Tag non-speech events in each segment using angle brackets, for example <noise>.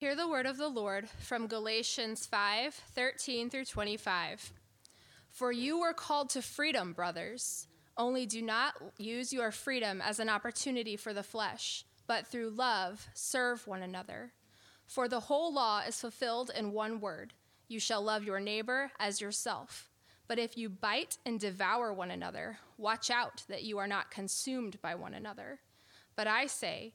Hear the word of the Lord from Galatians 5 13 through 25. For you were called to freedom, brothers. Only do not use your freedom as an opportunity for the flesh, but through love serve one another. For the whole law is fulfilled in one word you shall love your neighbor as yourself. But if you bite and devour one another, watch out that you are not consumed by one another. But I say,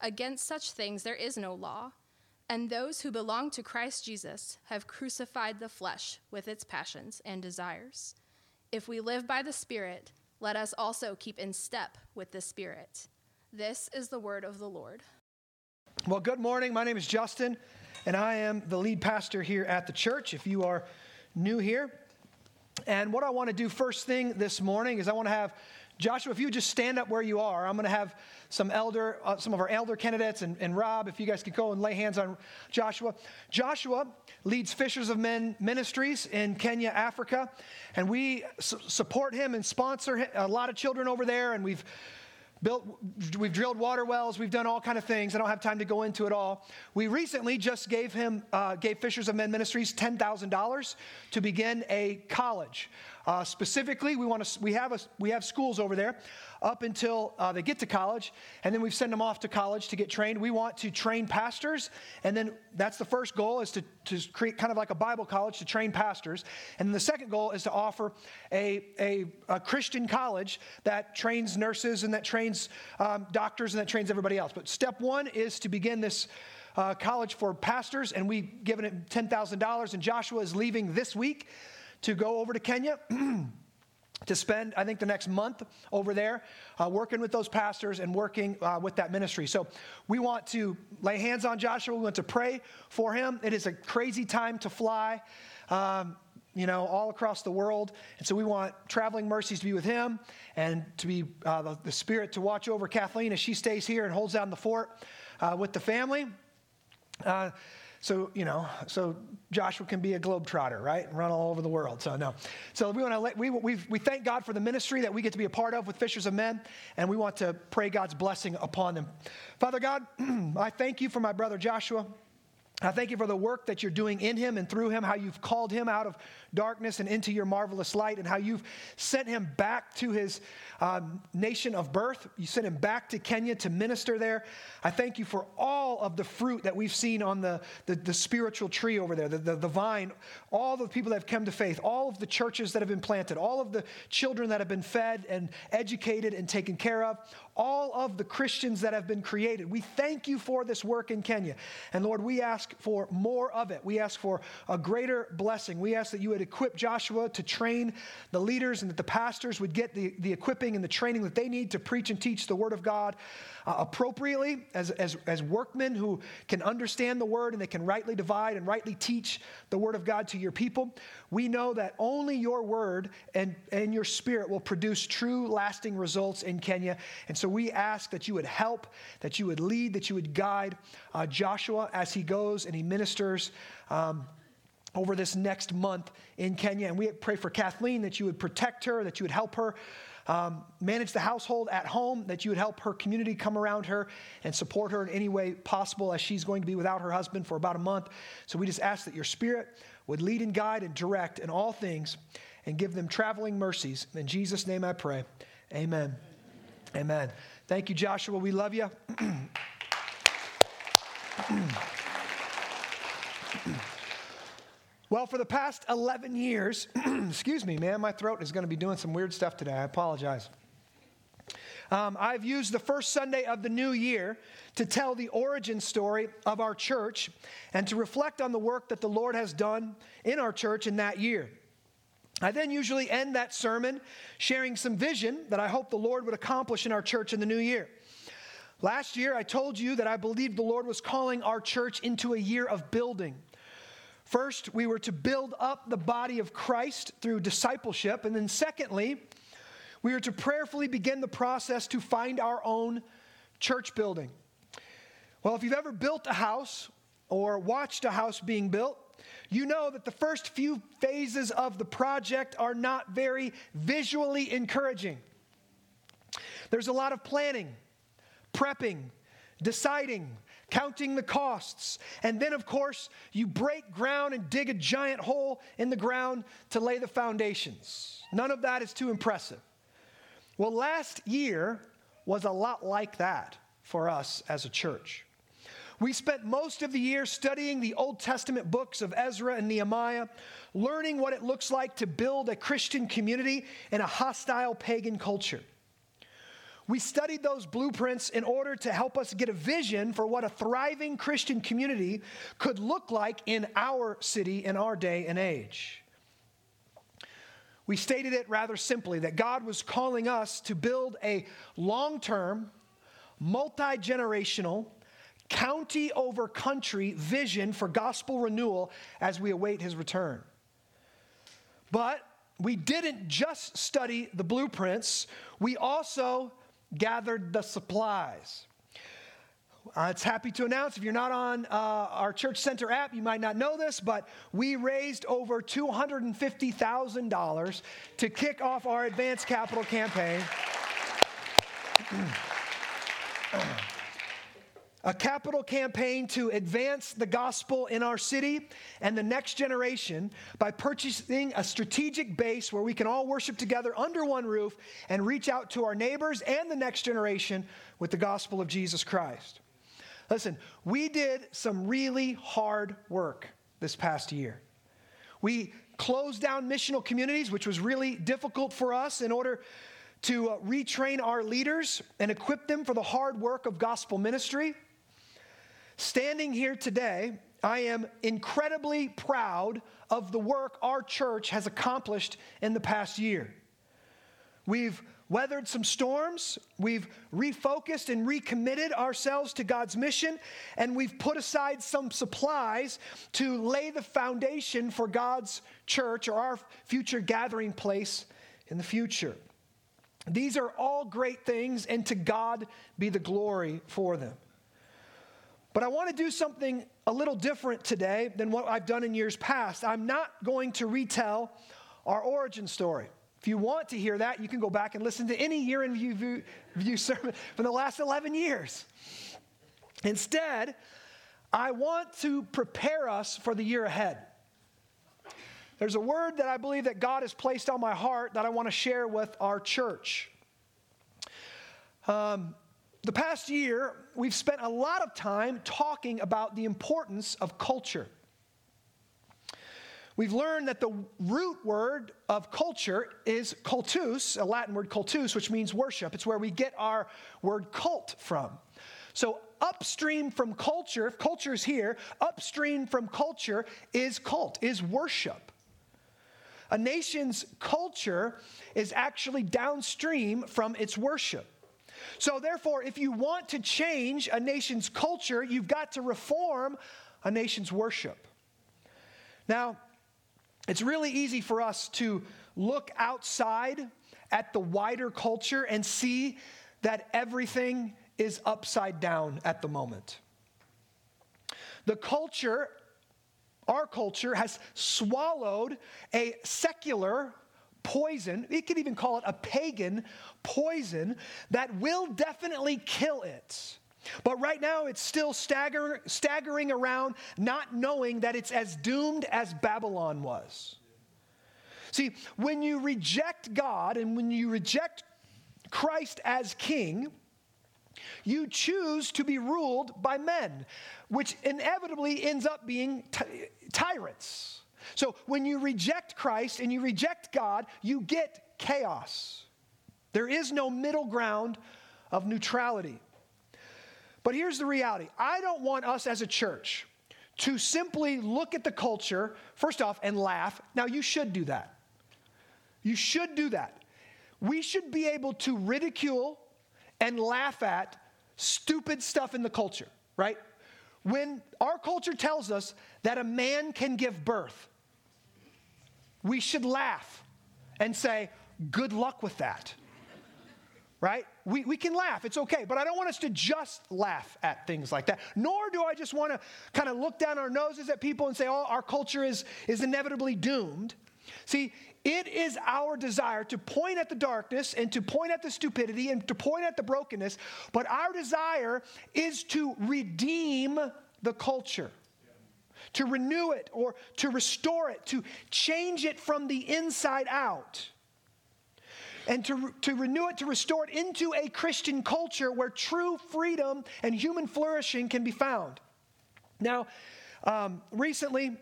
Against such things there is no law. And those who belong to Christ Jesus have crucified the flesh with its passions and desires. If we live by the Spirit, let us also keep in step with the Spirit. This is the word of the Lord. Well, good morning. My name is Justin, and I am the lead pastor here at the church. If you are new here, and what I want to do first thing this morning is I want to have Joshua, if you just stand up where you are, I'm going to have some elder, uh, some of our elder candidates, and, and Rob, if you guys could go and lay hands on Joshua. Joshua leads Fishers of Men Ministries in Kenya, Africa, and we su- support him and sponsor a lot of children over there, and we've built we've drilled water wells we've done all kind of things. I don't have time to go into it all. We recently just gave him uh, gave fishers of men ministries $10000 to begin a college uh, specifically we want to we have a, we have schools over there up until uh, they get to college, and then we send them off to college to get trained. We want to train pastors, and then that's the first goal is to, to create kind of like a Bible college to train pastors. And the second goal is to offer a, a, a Christian college that trains nurses and that trains um, doctors and that trains everybody else. But step one is to begin this. Uh, college for pastors, and we've given it $10,000. And Joshua is leaving this week to go over to Kenya. <clears throat> to spend, I think, the next month over there uh, working with those pastors and working uh, with that ministry. So we want to lay hands on Joshua. We want to pray for him. It is a crazy time to fly. Um, you know, all across the world. And so we want traveling mercies to be with him and to be uh, the, the, Spirit to watch over Kathleen as she stays here and holds down the fort uh, with the family. So, you know, so Joshua can be a globetrotter, right? And run all over the world. So, no. So, we want to let, we, we, we thank God for the ministry that we get to be a part of with Fishers of Men, and we want to pray God's blessing upon them. Father God, <clears throat> I thank you for my brother Joshua. I thank you for the work that you're doing in him and through him, how you've called him out of darkness and into your marvelous light, and how you've sent him back to his um, nation of birth. You sent him back to Kenya to minister there. I thank you for all of the fruit that we've seen on the, the, the spiritual tree over there, the, the, the vine, all the people that have come to faith, all of the churches that have been planted, all of the children that have been fed and educated and taken care of, all of the Christians that have been created. We thank you for this work in Kenya. And Lord, we ask for more of it. We ask for a greater blessing. We ask that you would equip Joshua to train the leaders and that the pastors would get the, the equipping and the training that they need to preach and teach the Word of God uh, appropriately as, as, as workmen who can understand the Word and they can rightly divide and rightly teach the Word of God to your people. We know that only your Word and, and your Spirit will produce true, lasting results in Kenya. And so we ask that you would help, that you would lead, that you would guide uh, Joshua as he goes and he ministers. Um, over this next month in Kenya. And we pray for Kathleen that you would protect her, that you would help her um, manage the household at home, that you would help her community come around her and support her in any way possible as she's going to be without her husband for about a month. So we just ask that your spirit would lead and guide and direct in all things and give them traveling mercies. In Jesus' name I pray. Amen. Amen. Thank you, Joshua. We love you. <clears throat> Well, for the past 11 years, <clears throat> excuse me, man, my throat is going to be doing some weird stuff today. I apologize. Um, I've used the first Sunday of the new year to tell the origin story of our church and to reflect on the work that the Lord has done in our church in that year. I then usually end that sermon sharing some vision that I hope the Lord would accomplish in our church in the new year. Last year, I told you that I believed the Lord was calling our church into a year of building. First, we were to build up the body of Christ through discipleship. And then, secondly, we were to prayerfully begin the process to find our own church building. Well, if you've ever built a house or watched a house being built, you know that the first few phases of the project are not very visually encouraging. There's a lot of planning, prepping, deciding, counting the costs. And then, of course, you break ground and dig a giant hole in the ground to lay the foundations. None of that is too impressive. Well, last year was a lot like that for us as a church. We spent most of the year studying the Old Testament books of Ezra and Nehemiah, learning what it looks like to build a Christian community in a hostile pagan culture. We studied those blueprints in order to help us get a vision for what a thriving Christian community could look like in our city in our day and age. We stated it rather simply that God was calling us to build a long term, multi generational, county over country vision for gospel renewal as we await his return. But we didn't just study the blueprints, we also gathered the supplies. Uh, it's happy to announce if you're not on uh, our church center app you might not know this but we raised over $250000 to kick off our advanced capital campaign <clears throat> a capital campaign to advance the gospel in our city and the next generation by purchasing a strategic base where we can all worship together under one roof and reach out to our neighbors and the next generation with the gospel of Jesus Christ. Listen, we did some really hard work this past year. We closed down missional communities, which was really difficult for us in order to uh, retrain our leaders and equip them for the hard work of gospel ministry. Standing here today, I am incredibly proud of the work our church has accomplished in the past year. We've weathered some storms, we've refocused and recommitted ourselves to God's mission, and we've put aside some supplies to lay the foundation for God's church or our future gathering place in the future. These are all great things, and to God be the glory for them. But I want to do something a little different today than what I've done in years past. I'm not going to retell our origin story. If you want to hear that, you can go back and listen to any year in view, view sermon <laughs> from the last 11 years. Instead, I want to prepare us for the year ahead. There's a word that I believe that God has placed on my heart that I want to share with our church. Um, the past year, we've spent a lot of time talking about the importance of culture. We've learned that the root word of culture is cultus, a Latin word cultus, which means worship. It's where we get our word cult from. So, upstream from culture, if culture is here, upstream from culture is cult, is worship. A nation's culture is actually downstream from its worship. So, therefore, if you want to change a nation's culture, you've got to reform a nation's worship. Now, it's really easy for us to look outside at the wider culture and see that everything is upside down at the moment. The culture, our culture, has swallowed a secular poison, we could even call it a pagan poison that will definitely kill it. But right now, it's still stagger, staggering around, not knowing that it's as doomed as Babylon was. See, when you reject God and when you reject Christ as king, you choose to be ruled by men, which inevitably ends up being ty- tyrants. So when you reject Christ and you reject God, you get chaos. There is no middle ground of neutrality. But here's the reality I don't want us as a church to simply look at the culture, first off, and laugh. Now, you should do that. You should do that. We should be able to ridicule and laugh at stupid stuff in the culture, right? When our culture tells us that a man can give birth, we should laugh and say, Good luck with that. Right? We, we can laugh, it's okay, but I don't want us to just laugh at things like that. Nor do I just want to kind of look down our noses at people and say, oh, our culture is, is inevitably doomed. See, it is our desire to point at the darkness and to point at the stupidity and to point at the brokenness, but our desire is to redeem the culture, to renew it or to restore it, to change it from the inside out. And to, to renew it, to restore it into a Christian culture where true freedom and human flourishing can be found. Now, um, recently,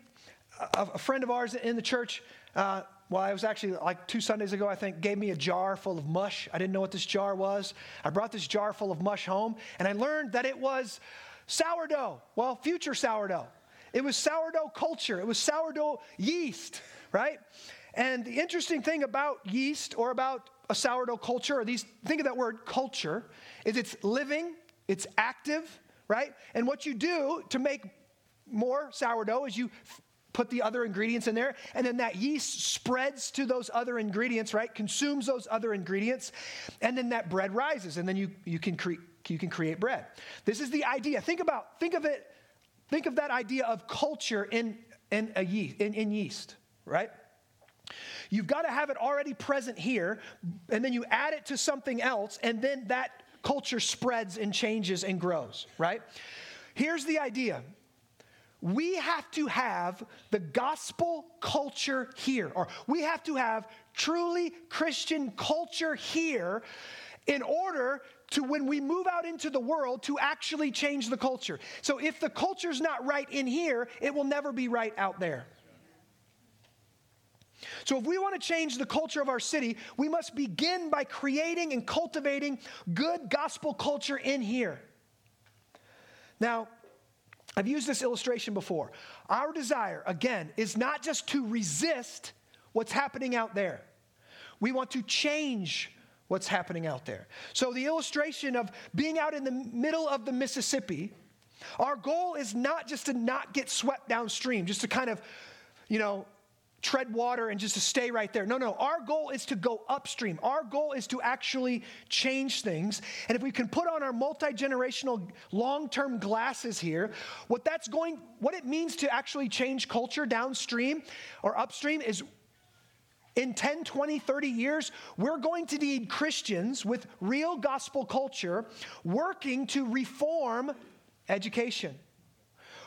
a, a, friend of ours in the church uh, well, I was actually like two Sundays ago, I think, gave me a jar full of mush. I didn't know what this jar was. I brought this jar full of mush home, and I learned that it was sourdough. Well, future sourdough. It was sourdough culture, it was sourdough yeast, right? And the interesting thing about yeast or about a sourdough culture, or these, think of that word culture, is it's living, it's active, right? And what you do to make more sourdough is you put the other ingredients in there, and then that yeast spreads to those other ingredients, right? Consumes those other ingredients, and then that bread rises, and then you, you, can, cre- you can create bread. This is the idea. Think about, think of it, think of that idea of culture in, in, a yeast, in, in yeast, right? You've got to have it already present here, and then you add it to something else, and then that culture spreads and changes and grows, right? Here's the idea we have to have the gospel culture here, or we have to have truly Christian culture here in order to, when we move out into the world, to actually change the culture. So if the culture's not right in here, it will never be right out there. So, if we want to change the culture of our city, we must begin by creating and cultivating good gospel culture in here. Now, I've used this illustration before. Our desire, again, is not just to resist what's happening out there, we want to change what's happening out there. So, the illustration of being out in the middle of the Mississippi, our goal is not just to not get swept downstream, just to kind of, you know, tread water and just to stay right there. No, no. Our goal is to go upstream. Our goal is to actually change things. And if we can put on our multi-generational long-term glasses here, what that's going what it means to actually change culture downstream or upstream is in 10, 20, 30 years, we're going to need Christians with real gospel culture working to reform education,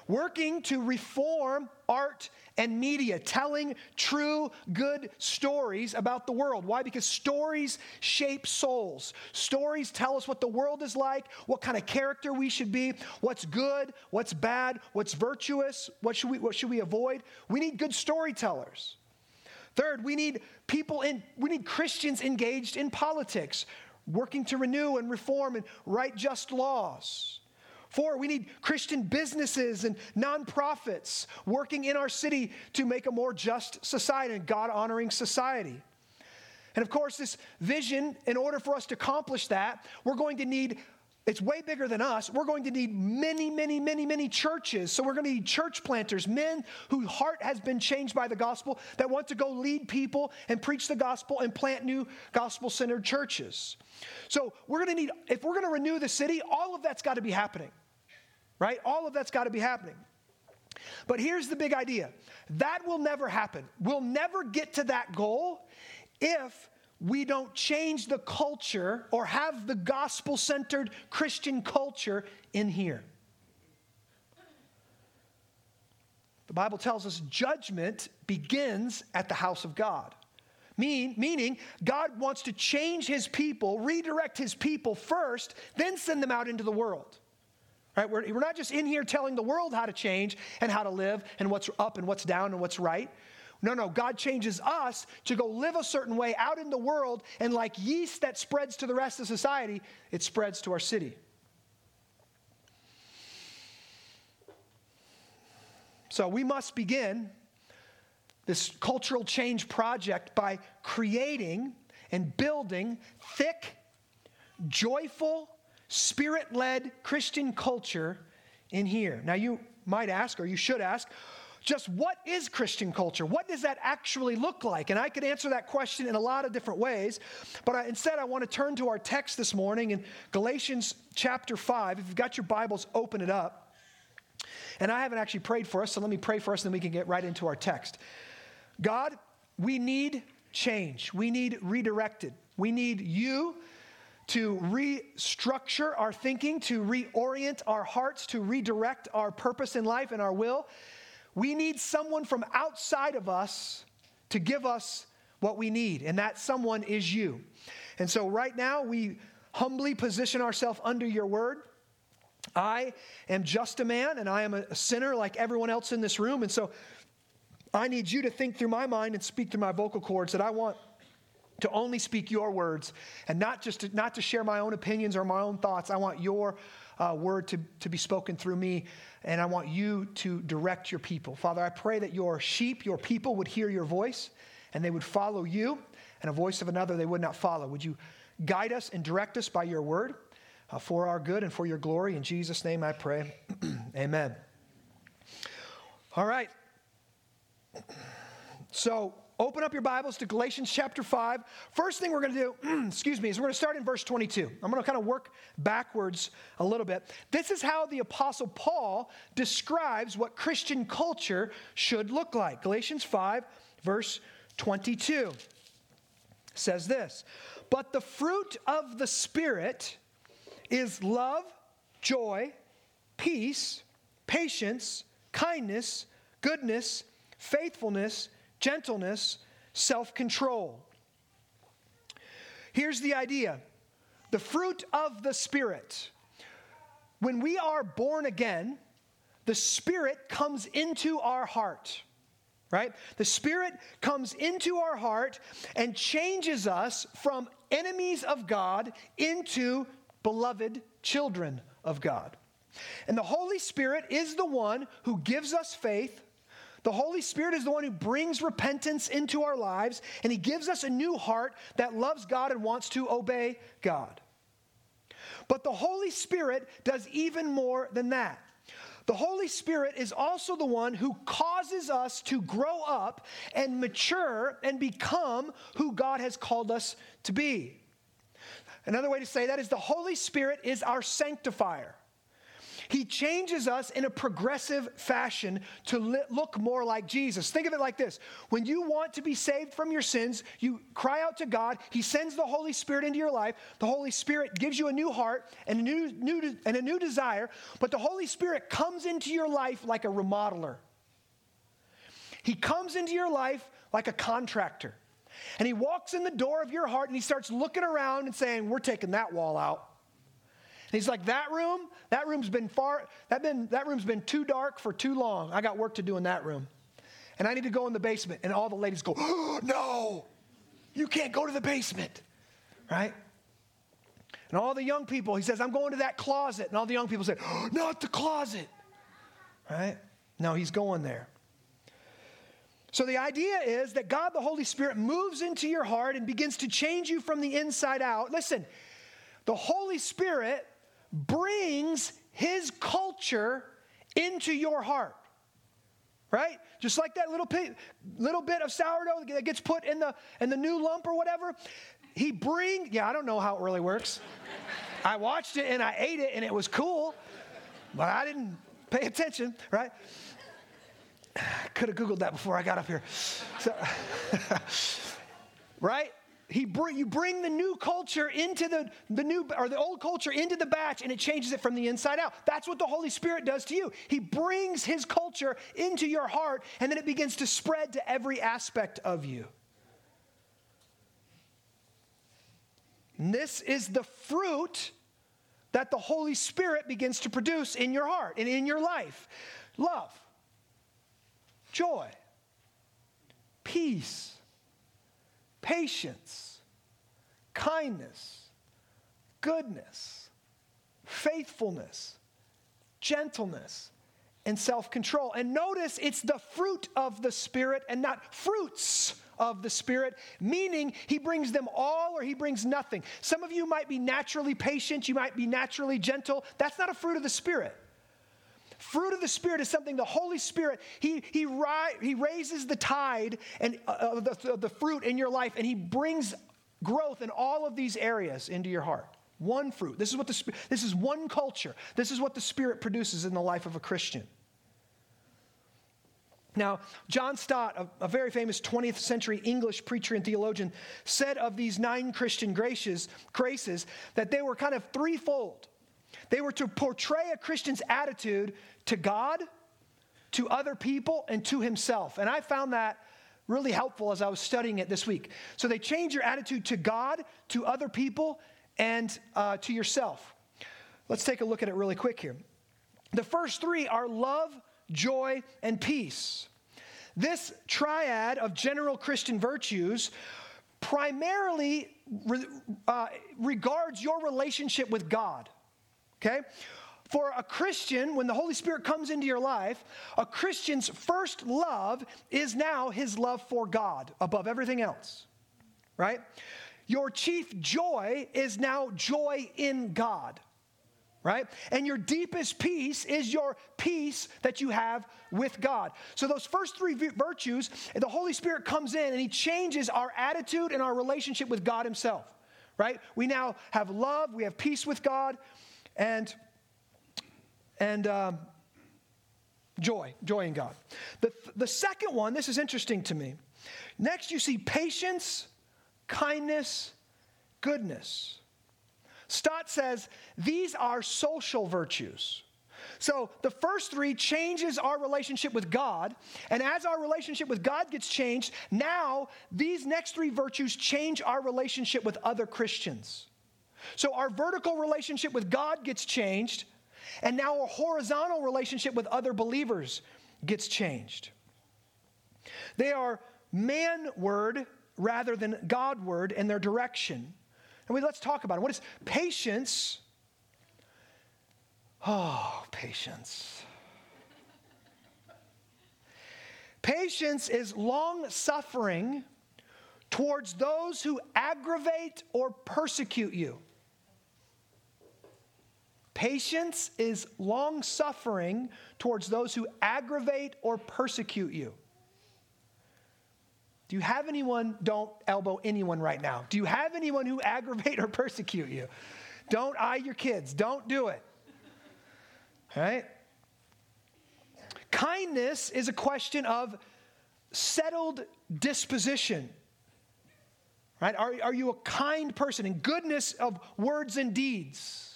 working to reform art and media telling true, good stories about the world. Why? Because stories shape souls. Stories tell us what the world is like, what kind of character we should be, what's good, what's bad, what's virtuous, what should we, what should we avoid. We need good storytellers. Third, we need people in, we need Christians engaged in politics, working to renew and reform and write just laws. Four, we need Christian businesses and nonprofits working in our city to make a more just society and God honoring society. And of course, this vision, in order for us to accomplish that, we're going to need it's way bigger than us. We're going to need many, many, many, many churches. So we're going to need church planters, men whose heart has been changed by the gospel that want to go lead people and preach the gospel and plant new gospel centered churches. So we're going to need, if we're going to renew the city, all of that's got to be happening right? All of that's got to be happening. But here's the big idea that will never happen. We'll never get to that goal if we don't change the culture or have the gospel centered Christian culture in here. The Bible tells us judgment begins at the house of God. Mean, meaning, God wants to change his people, redirect his people first, then send them out into the world. Right? We're, we're not just in here telling the world how to change and how to live and what's up and what's down and what's right. No, no, God changes us to go live a certain way out in the world, and like yeast that spreads to the rest of society, it spreads to our city. So we must begin this cultural change project by creating and building thick, joyful, spirit led Christian culture in here. Now, you might ask, or you should ask, just what is Christian culture? What does that actually look like? And I could answer that question in a lot of different ways, but I, instead I want to turn to our text this morning in Galatians chapter 5. If you've got your Bibles, open it up. And I haven't actually prayed for us, so let me pray for us, and then we can get right into our text. God, we need change. We need redirected. We need you to restructure our thinking, to reorient our hearts, to redirect our purpose in life and our will. We need someone from outside of us to give us what we need, and that someone is you. And so, right now, we humbly position ourselves under your word. I am just a man, and I am a sinner like everyone else in this room. And so, I need you to think through my mind and speak through my vocal cords that I want to only speak your words and not just to, not to share my own opinions or my own thoughts. I want your uh, word to, to be spoken through me, and I want you to direct your people. Father, I pray that your sheep, your people, would hear your voice and they would follow you, and a voice of another they would not follow. Would you guide us and direct us by your word uh, for our good and for your glory? In Jesus' name I pray. <clears throat> Amen. All right. So, open up your Bibles to Galatians chapter 5. First thing we're going to do, <clears throat> excuse me, is we're going to start in verse 22. I'm going to kind of work backwards a little bit. This is how the Apostle Paul describes what Christian culture should look like. Galatians 5, verse 22 says this But the fruit of the Spirit is love, joy, peace, patience, kindness, goodness, faithfulness, gentleness, self control. Here's the idea the fruit of the Spirit. When we are born again, the Spirit comes into our heart, right? The Spirit comes into our heart and changes us from enemies of God into beloved children of God. And the Holy Spirit is the one who gives us faith the Holy Spirit is the one who brings repentance into our lives, and He gives us a new heart that loves God and wants to obey God. But the Holy Spirit does even more than that. The Holy Spirit is also the one who causes us to grow up and mature and become who God has called us to be. Another way to say that is the Holy Spirit is our sanctifier. He changes us in a progressive fashion to look more like Jesus. Think of it like this when you want to be saved from your sins, you cry out to God, He sends the Holy Spirit into your life. The Holy Spirit gives you a new heart and a new, new, and a new desire, but the Holy Spirit comes into your life like a remodeler. He comes into your life like a contractor. And he walks in the door of your heart and he starts looking around and saying, We're taking that wall out. He's like, that room, that room's been far, that, been, that room's been too dark for too long. I got work to do in that room. And I need to go in the basement. And all the ladies go, oh, <gasps> no, you can't go to the basement, right? And all the young people, he says, I'm going to that closet. And all the young people say, oh, <gasps> not the closet, right? No, he's going there. So the idea is that God, the Holy Spirit, moves into your heart and begins to change you from the inside out. Listen, the Holy Spirit brings his culture into your heart. Right? Just like that little, little bit of sourdough that gets put in the, in the new lump or whatever. He bring, yeah, I don't know how it really works. I watched it and I ate it and it was cool, but I didn't pay attention, right? <sighs> Could have Googled that before I got up here. So, <laughs> right? He br- you bring the new culture into the, the new or the old culture into the batch and it changes it from the inside out. That's what the holy spirit does to you. He brings his culture into your heart and then it begins to spread to every aspect of you. And this is the fruit that the Holy Spirit begins to produce in your heart and in your life. Love, joy, peace, patience, kindness, goodness, faithfulness, gentleness, and self control. And notice it's the fruit of the Spirit and not fruits of the Spirit, meaning He brings them all or He brings nothing. Some of you might be naturally patient, you might be naturally gentle. That's not a fruit of the Spirit. Fruit of the Spirit is something the Holy Spirit, He, he, ri- he raises the tide and, uh, of, the, of the fruit in your life and He brings growth in all of these areas into your heart. One fruit. This is what the this is one culture. This is what the Spirit produces in the life of a Christian. Now, John Stott, a, a, very famous 20th century English preacher and theologian, said of these nine Christian graces, graces that they were kind of threefold. They were to portray a Christian's attitude to God, to other people, and to himself. And I found that really helpful as I was studying it this week. So they change your attitude to God, to other people, and uh, to yourself. Let's take a look at it really quick here. The first three are love, joy, and peace. This triad of general Christian virtues primarily re, uh, regards your relationship with God. Okay? For a Christian, when the Holy Spirit comes into your life, a Christian's first love is now his love for God above everything else, right? Your chief joy is now joy in God right? And your deepest peace is your peace that you have with God. So, those first three virtues, the Holy Spirit comes in and He changes our attitude and our relationship with God Himself, right? We now have love, we have peace with God, and, and, um, joy, joy in God. The, the second one, this is interesting to me. Next, you see patience, kindness, goodness. Stott says these are social virtues. So the first three changes our relationship with God. And as our relationship with God gets changed, now these next three virtues change our relationship with other Christians. So our vertical relationship with God gets changed, and now our horizontal relationship with other believers gets changed. They are manward rather than Godward in their direction. And we, let's talk about it. What is patience? Oh, patience. Patience is long suffering towards those who aggravate or persecute you. Patience is long suffering towards those who aggravate or persecute you. Do you have anyone, don't elbow anyone right now. Do you have anyone who aggravate or persecute you? Don't eye your kids. Don't do it. Right? Kindness is a question of settled disposition. Right? Are, are you a kind person in goodness of words and deeds?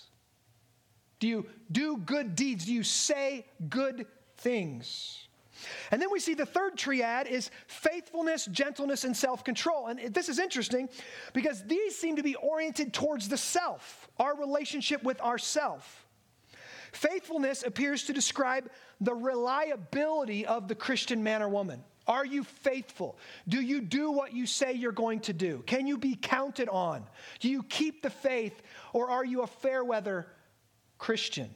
Do you do good deeds? Do you say good things? And then we see the third triad is faithfulness, gentleness, and self control. And this is interesting because these seem to be oriented towards the self, our relationship with ourself. Faithfulness appears to describe the reliability of the Christian man or woman. Are you faithful? Do you do what you say you're going to do? Can you be counted on? Do you keep the faith, or are you a fair weather Christian?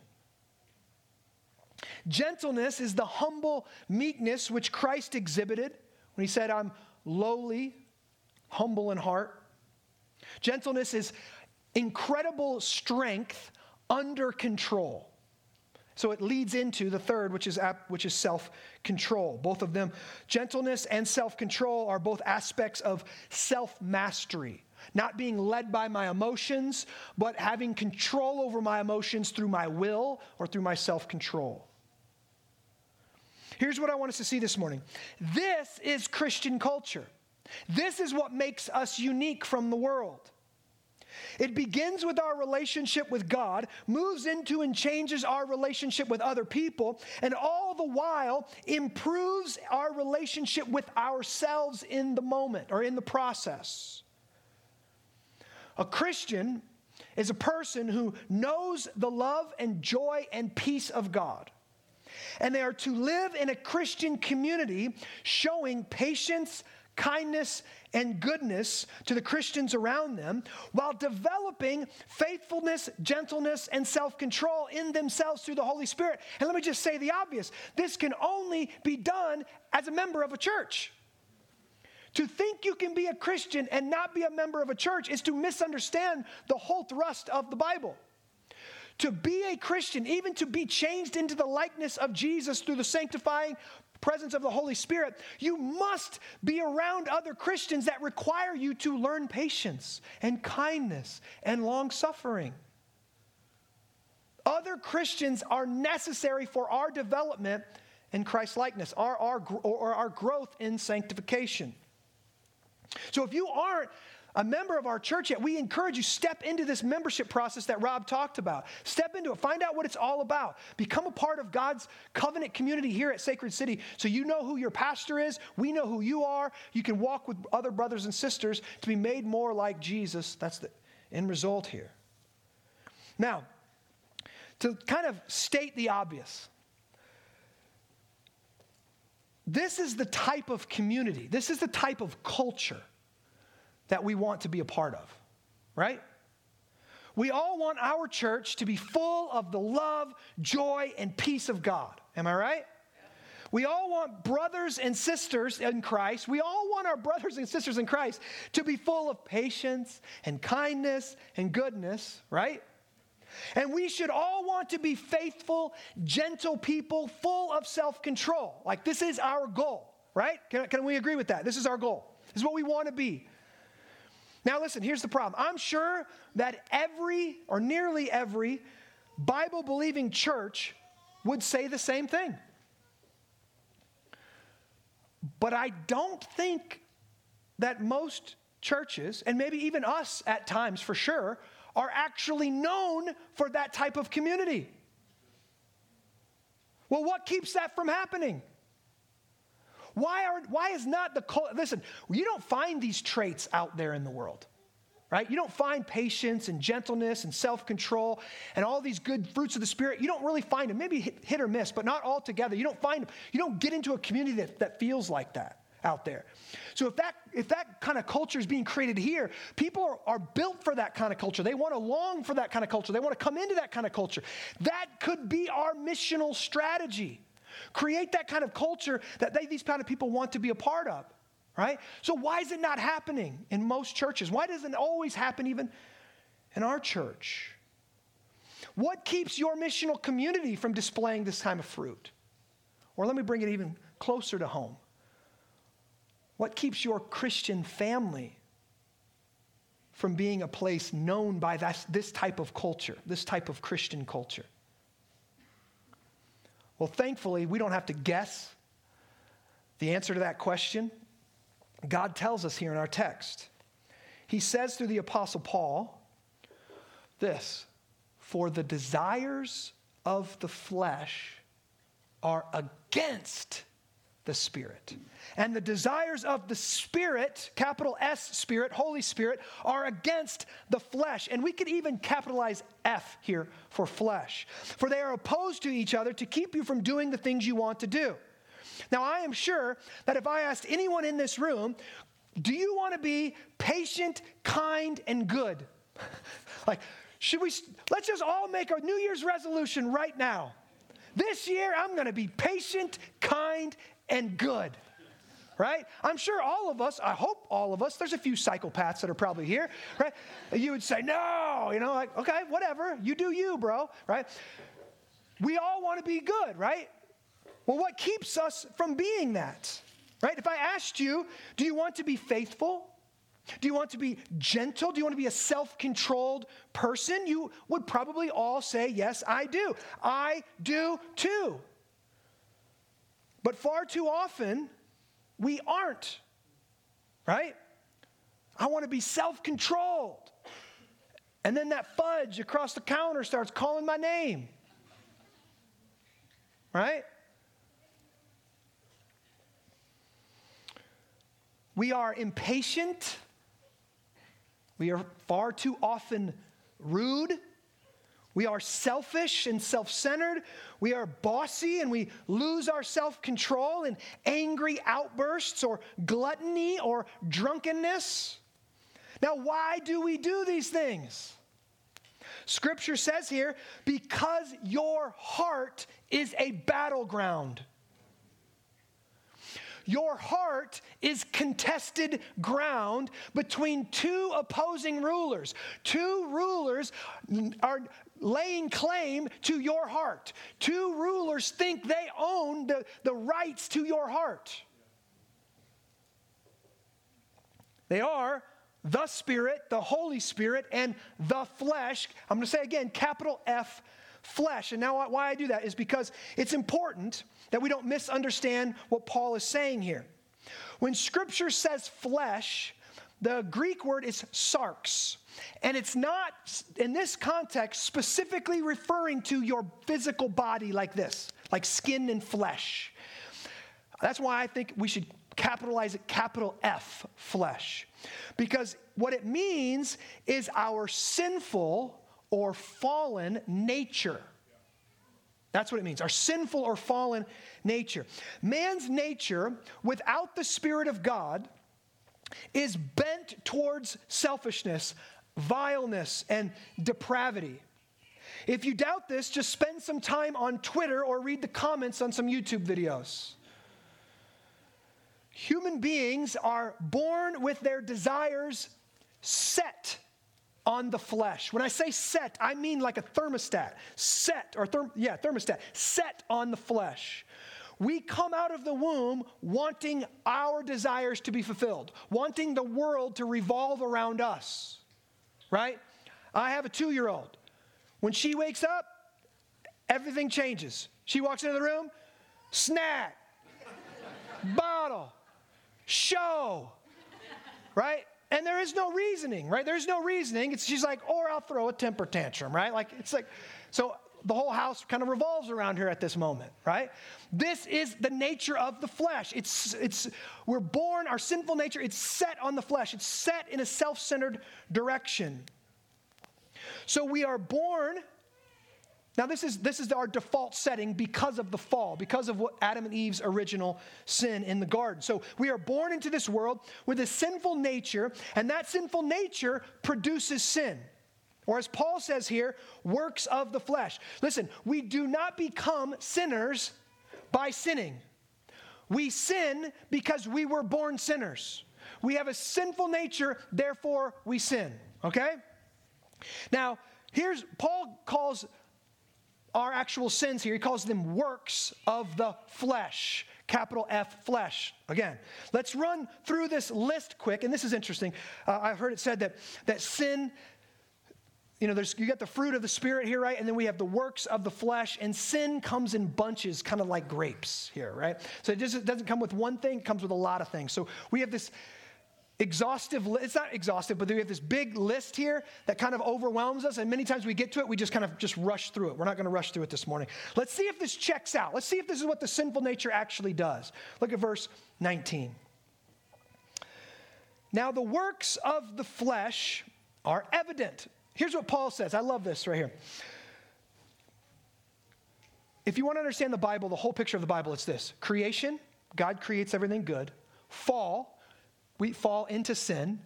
Gentleness is the humble meekness which Christ exhibited when he said, I'm lowly, humble in heart. Gentleness is incredible strength under control. So it leads into the third, which is, which is self control. Both of them, gentleness and self control, are both aspects of self mastery. Not being led by my emotions, but having control over my emotions through my will or through my self control. Here's what I want us to see this morning this is Christian culture. This is what makes us unique from the world. It begins with our relationship with God, moves into and changes our relationship with other people, and all the while improves our relationship with ourselves in the moment or in the process. A Christian is a person who knows the love and joy and peace of God. And they are to live in a Christian community showing patience, kindness, and goodness to the Christians around them while developing faithfulness, gentleness, and self control in themselves through the Holy Spirit. And let me just say the obvious this can only be done as a member of a church. To think you can be a Christian and not be a member of a church is to misunderstand the whole thrust of the Bible. To be a Christian, even to be changed into the likeness of Jesus through the sanctifying presence of the Holy Spirit, you must be around other Christians that require you to learn patience and kindness and long suffering. Other Christians are necessary for our development in Christ likeness, our, our, or our growth in sanctification. So if you aren't a member of our church yet, we encourage you step into this membership process that Rob talked about. Step into it. Find out what it's all about. Become a part of God's covenant community here at Sacred City so you know who your pastor is. We know who you are. You can walk with other brothers and sisters to be made more like Jesus. That's the end result here. Now, to kind of state the obvious, this is the type of community, this is the type of culture that we want to be a part of, right? We all want our church to be full of the love, joy, and peace of God. Am I right? We all want brothers and sisters in Christ. We all want our brothers and sisters in Christ to be full of patience and kindness and goodness, right? And we should all want to be faithful, gentle people, full of self control. Like, this is our goal, right? Can, can we agree with that? This is our goal. This is what we want to be. Now, listen, here's the problem. I'm sure that every, or nearly every, Bible believing church would say the same thing. But I don't think that most churches, and maybe even us at times for sure, are actually known for that type of community. Well, what keeps that from happening? Why, are, why is not the, listen, you don't find these traits out there in the world, right? You don't find patience and gentleness and self control and all these good fruits of the Spirit. You don't really find them, maybe hit, hit or miss, but not all together. You don't find them. You don't get into a community that, that feels like that out there. So if that if that kind of culture is being created here, people are, are built for that kind of culture. They want to long for that kind of culture. They want to come into that kind of culture. That could be our missional strategy. Create that kind of culture that they, these kind of people want to be a part of, right? So why is it not happening in most churches? Why doesn't it always happen even in our church? What keeps your missional community from displaying this kind of fruit? Or let me bring it even closer to home. What keeps your Christian family from being a place known by this, this type of culture, this type of Christian culture? Well, thankfully, we don't have to guess the answer to that question. God tells us here in our text. He says through the Apostle Paul this For the desires of the flesh are against the Spirit. And the desires of the Spirit, capital S Spirit, Holy Spirit, are against the flesh. And we could even capitalize F here for flesh. For they are opposed to each other to keep you from doing the things you want to do. Now, I am sure that if I asked anyone in this room, do you want to be patient, kind, and good? <laughs> like, should we, let's just all make a New Year's resolution right now. This year, I'm going to be patient, kind, and good. Right? I'm sure all of us, I hope all of us, there's a few psychopaths that are probably here, right? You would say, no, you know, like, okay, whatever, you do you, bro, right? We all want to be good, right? Well, what keeps us from being that? Right? If I asked you, do you want to be faithful? Do you want to be gentle? Do you want to be a self controlled person? You would probably all say, Yes, I do. I do too. But far too often, we aren't, right? I want to be self controlled. And then that fudge across the counter starts calling my name, right? We are impatient. We are far too often rude. We are selfish and self centered. We are bossy and we lose our self control in angry outbursts or gluttony or drunkenness. Now, why do we do these things? Scripture says here, because your heart is a battleground. Your heart is contested ground between two opposing rulers. Two rulers are laying claim to your heart. Two rulers think they own the, the rights to your heart. They are the Spirit, the Holy Spirit, and the flesh. I'm going to say again, capital F, flesh. And now, why I do that is because it's important that we don't misunderstand what Paul is saying here. When Scripture says flesh, the Greek word is sarx. And it's not, in this context, specifically referring to your physical body like this, like skin and flesh. That's why I think we should capitalize it capital F, flesh. Because what it means is our sinful or fallen nature. That's what it means, our sinful or fallen nature. Man's nature, without the Spirit of God, is bent towards selfishness, vileness, and depravity. If you doubt this, just spend some time on Twitter or read the comments on some YouTube videos. Human beings are born with their desires set on the flesh. When I say set, I mean like a thermostat. Set, or therm, yeah, thermostat, set on the flesh. We come out of the womb wanting our desires to be fulfilled, wanting the world to revolve around us, right? I have a two year old. When she wakes up, everything changes. She walks into the room, snack, bottle, show, right? And there is no reasoning, right? There's no reasoning. It's, she's like, or I'll throw a temper tantrum, right? Like, it's like, so the whole house kind of revolves around her at this moment, right? This is the nature of the flesh. It's, it's, we're born, our sinful nature, it's set on the flesh, it's set in a self centered direction. So we are born now, this is, this is our default setting because of the fall, because of what Adam and Eve's original sin in the garden. So, we are born into this world with a sinful nature, and that sinful nature produces sin. Or, as Paul says here, works of the flesh. Listen, we do not become sinners by sinning. We sin because we were born sinners. We have a sinful nature, therefore we sin. Okay? Now, here's Paul calls our actual sins here. He calls them works of the flesh. Capital F, flesh. Again, let's run through this list quick. And this is interesting. Uh, I've heard it said that, that sin, you know, there's, you got the fruit of the Spirit here, right? And then we have the works of the flesh. And sin comes in bunches, kind of like grapes here, right? So it, just, it doesn't come with one thing, it comes with a lot of things. So we have this exhaustive it's not exhaustive but we have this big list here that kind of overwhelms us and many times we get to it we just kind of just rush through it we're not going to rush through it this morning let's see if this checks out let's see if this is what the sinful nature actually does look at verse 19 now the works of the flesh are evident here's what paul says i love this right here if you want to understand the bible the whole picture of the bible it's this creation god creates everything good fall we fall into sin.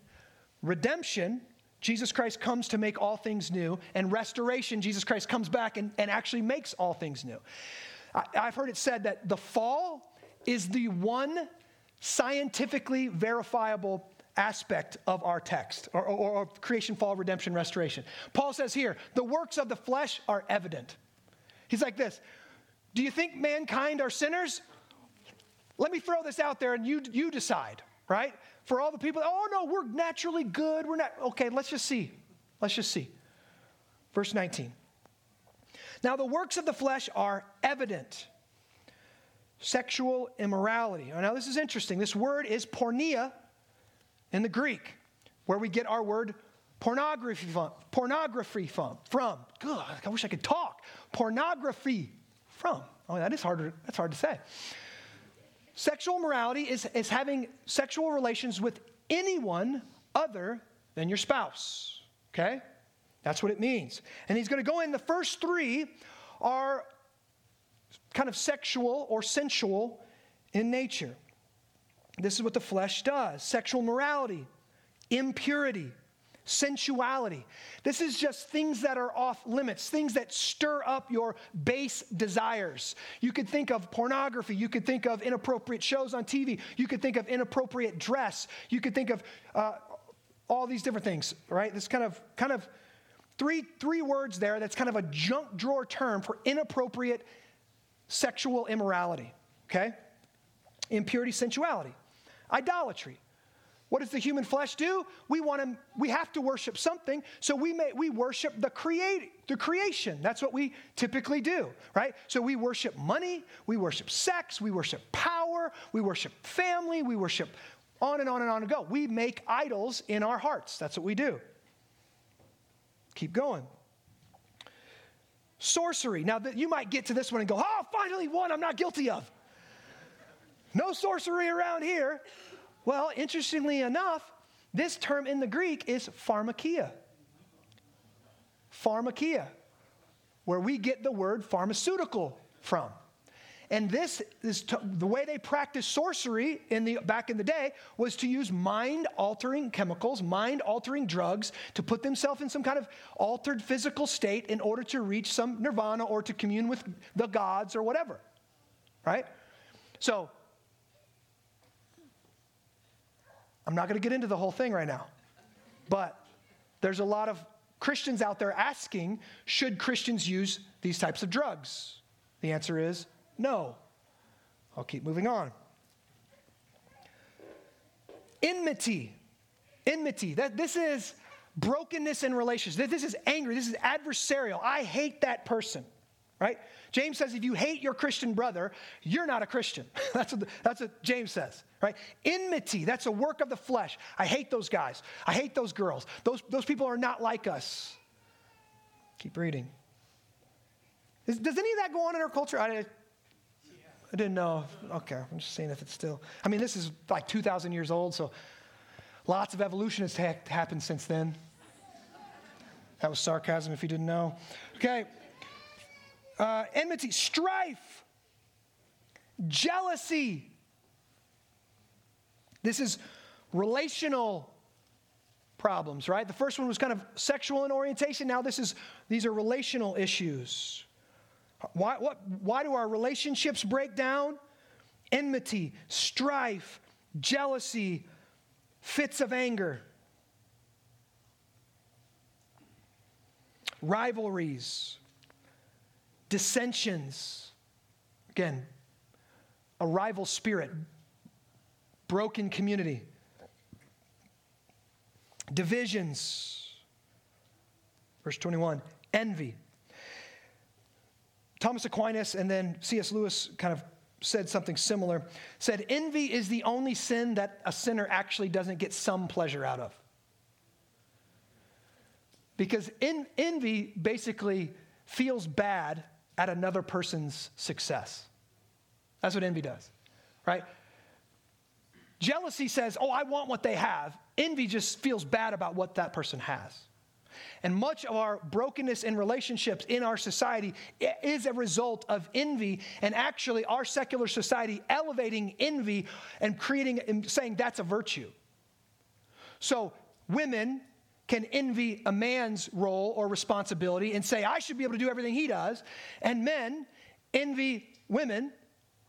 Redemption, Jesus Christ comes to make all things new. And restoration, Jesus Christ comes back and, and actually makes all things new. I, I've heard it said that the fall is the one scientifically verifiable aspect of our text, or, or, or, creation, fall, redemption, restoration. Paul says here, the works of the flesh are evident. He's like this Do you think mankind are sinners? Let me throw this out there and you, you decide, right? for all the people, oh no, we're naturally good. We're not. Okay, let's just see. Let's just see. Verse 19. Now, the works of the flesh are evident sexual immorality. Now, this is interesting. This word is porneia in the Greek, where we get our word pornography from. Pornography from. From. God, I wish I could talk. Pornography from. Oh, that is harder. That's hard to say. Sexual morality is, is having sexual relations with anyone other than your spouse. Okay? That's what it means. And he's going to go in. The first three are kind of sexual or sensual in nature. This is what the flesh does sexual morality, impurity, sensuality. This is just things that are off limits, things that stir up your base desires. You could think of pornography, you could think of inappropriate shows on TV, you could think of inappropriate dress, you could think of uh, all these different things, right? This kind of, kind of three, three words there that's kind of a junk drawer term for inappropriate sexual immorality, okay? Impurity, sensuality, idolatry. What does the human flesh do? We want to, we have to worship something, so we may we worship the create the creation. That's what we typically do, right? So we worship money, we worship sex, we worship power, we worship family, we worship on and on and on and go. We make idols in our hearts. That's what we do. Keep going. Sorcery. Now, that you might get to this one and go, oh, finally one I'm not guilty of. No sorcery around here. Well, interestingly enough, this term in the Greek is pharmakia. Pharmakia, where we get the word pharmaceutical from. And this is to, the way they practiced sorcery in the back in the day was to use mind-altering chemicals, mind-altering drugs to put themselves in some kind of altered physical state in order to reach some nirvana or to commune with the gods or whatever. Right? So I'm not going to get into the whole thing right now. But there's a lot of Christians out there asking should Christians use these types of drugs? The answer is no. I'll keep moving on. Enmity. Enmity. That, this is brokenness in relations. This is anger. This is adversarial. I hate that person, right? James says if you hate your Christian brother, you're not a Christian. <laughs> that's, what that's what James says, right? Enmity, that's a work of the flesh. I hate those guys. I hate those girls. Those, those people are not like us. Keep reading. Is, does any of that go on in our culture? I, I didn't know. Okay, I'm just seeing if it's still. I mean, this is like 2,000 years old, so lots of evolution has ha- happened since then. That was sarcasm if you didn't know. Okay uh, enmity, strife, jealousy. This is relational problems, right? The first one was kind of sexual in orientation. Now this is these are relational issues. Why, what, why do our relationships break down? Enmity, strife, jealousy, fits of anger, rivalries, dissensions. Again, a rival spirit, broken community, divisions. Verse 21 envy. Thomas Aquinas and then C.S. Lewis kind of said something similar. Said, Envy is the only sin that a sinner actually doesn't get some pleasure out of. Because envy basically feels bad at another person's success. That's what envy does, right? Jealousy says, Oh, I want what they have. Envy just feels bad about what that person has. And much of our brokenness in relationships in our society is a result of envy, and actually, our secular society elevating envy and creating and saying that's a virtue. So, women can envy a man's role or responsibility and say, I should be able to do everything he does. And men envy women,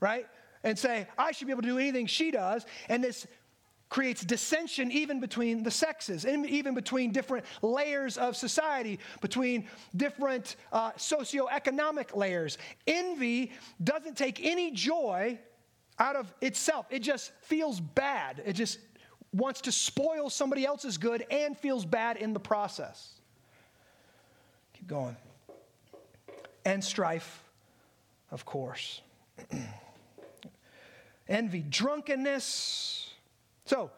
right? And say, I should be able to do anything she does. And this creates dissension even between the sexes, even between different layers of society, between different uh, socioeconomic layers. Envy doesn't take any joy out of itself, it just feels bad. It just wants to spoil somebody else's good and feels bad in the process. Keep going. And strife, of course. <clears throat> Envy, drunkenness. So,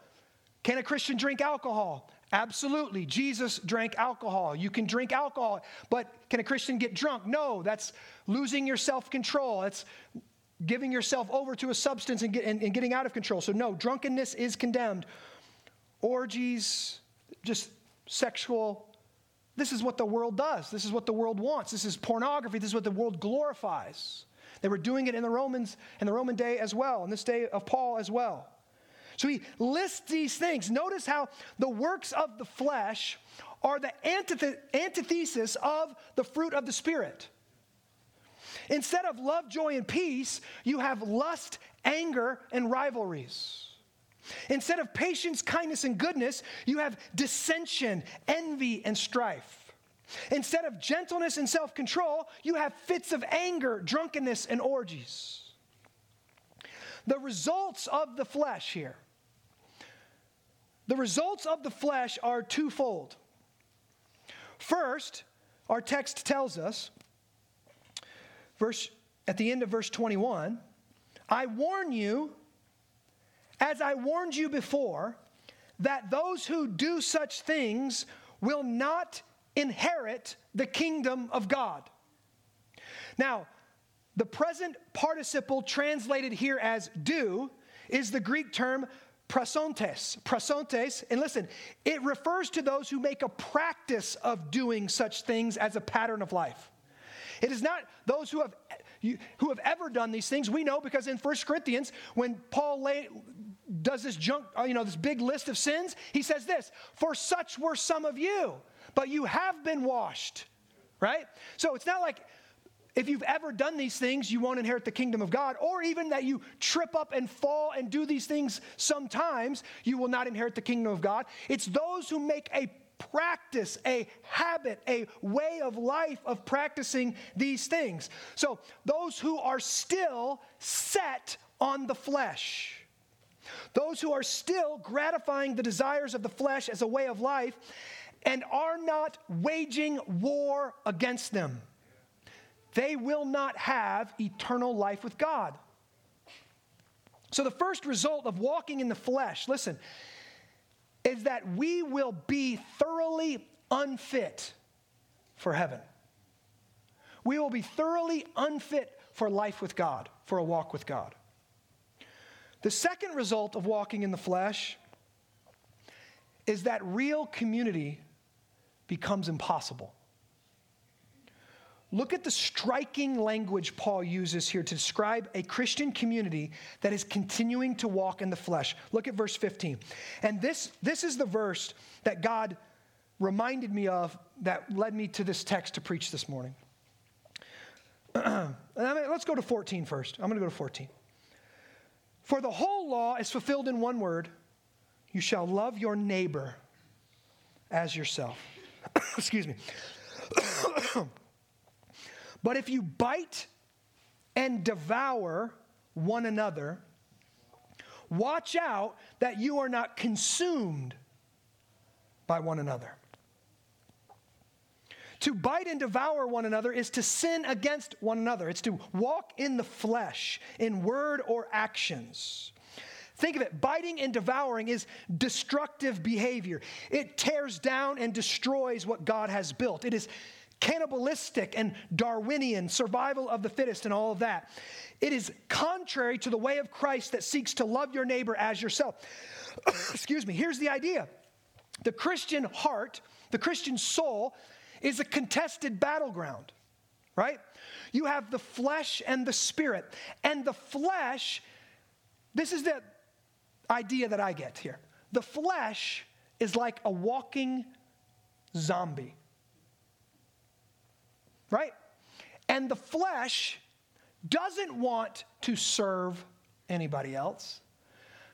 can a Christian drink alcohol? Absolutely. Jesus drank alcohol. You can drink alcohol, but can a Christian get drunk? No, that's losing your self control. That's giving yourself over to a substance and, get, and, and getting out of control. So, no, drunkenness is condemned. Orgies, just sexual this is what the world does. This is what the world wants. This is pornography. This is what the world glorifies. They were doing it in the Romans in the Roman day as well, in this day of Paul as well. So he lists these things. Notice how the works of the flesh are the antithesis of the fruit of the Spirit. Instead of love, joy, and peace, you have lust, anger, and rivalries. Instead of patience, kindness, and goodness, you have dissension, envy, and strife. Instead of gentleness and self control, you have fits of anger, drunkenness, and orgies. The results of the flesh here. The results of the flesh are twofold. First, our text tells us, verse, at the end of verse 21, I warn you as I warned you before, that those who do such things will not inherit the kingdom of God. Now, the present participle translated here as do is the Greek term prasontes. Prasontes, and listen, it refers to those who make a practice of doing such things as a pattern of life. It is not those who have who have ever done these things. We know because in 1 Corinthians, when Paul lay, does this junk, uh, you know, this big list of sins, he says this For such were some of you, but you have been washed, right? So it's not like if you've ever done these things, you won't inherit the kingdom of God, or even that you trip up and fall and do these things sometimes, you will not inherit the kingdom of God. It's those who make a practice, a habit, a way of life of practicing these things. So, those who are still set on the flesh, those who are still gratifying the desires of the flesh as a way of life and are not waging war against them, they will not have eternal life with God. So, the first result of walking in the flesh, listen, is that we will be thoroughly unfit for heaven. We will be thoroughly unfit for life with God, for a walk with God. The second result of walking in the flesh is that real community becomes impossible. Look at the striking language Paul uses here to describe a Christian community that is continuing to walk in the flesh. Look at verse 15. And this, this is the verse that God reminded me of that led me to this text to preach this morning. <clears throat> Let's go to 14 first. I'm going to go to 14. For the whole law is fulfilled in one word you shall love your neighbor as yourself. <coughs> Excuse me. <coughs> But if you bite and devour one another, watch out that you are not consumed by one another. To bite and devour one another is to sin against one another. It's to walk in the flesh in word or actions. Think of it biting and devouring is destructive behavior. It tears down and destroys what God has built. It is cannibalistic and Darwinian, survival of the fittest, and all of that. It is contrary to the way of Christ that seeks to love your neighbor as yourself. <coughs> Excuse me. Here's the idea the Christian heart, the Christian soul, is a contested battleground, right? You have the flesh and the spirit. And the flesh, this is the idea that I get here. The flesh is like a walking zombie right? And the flesh doesn't want to serve anybody else.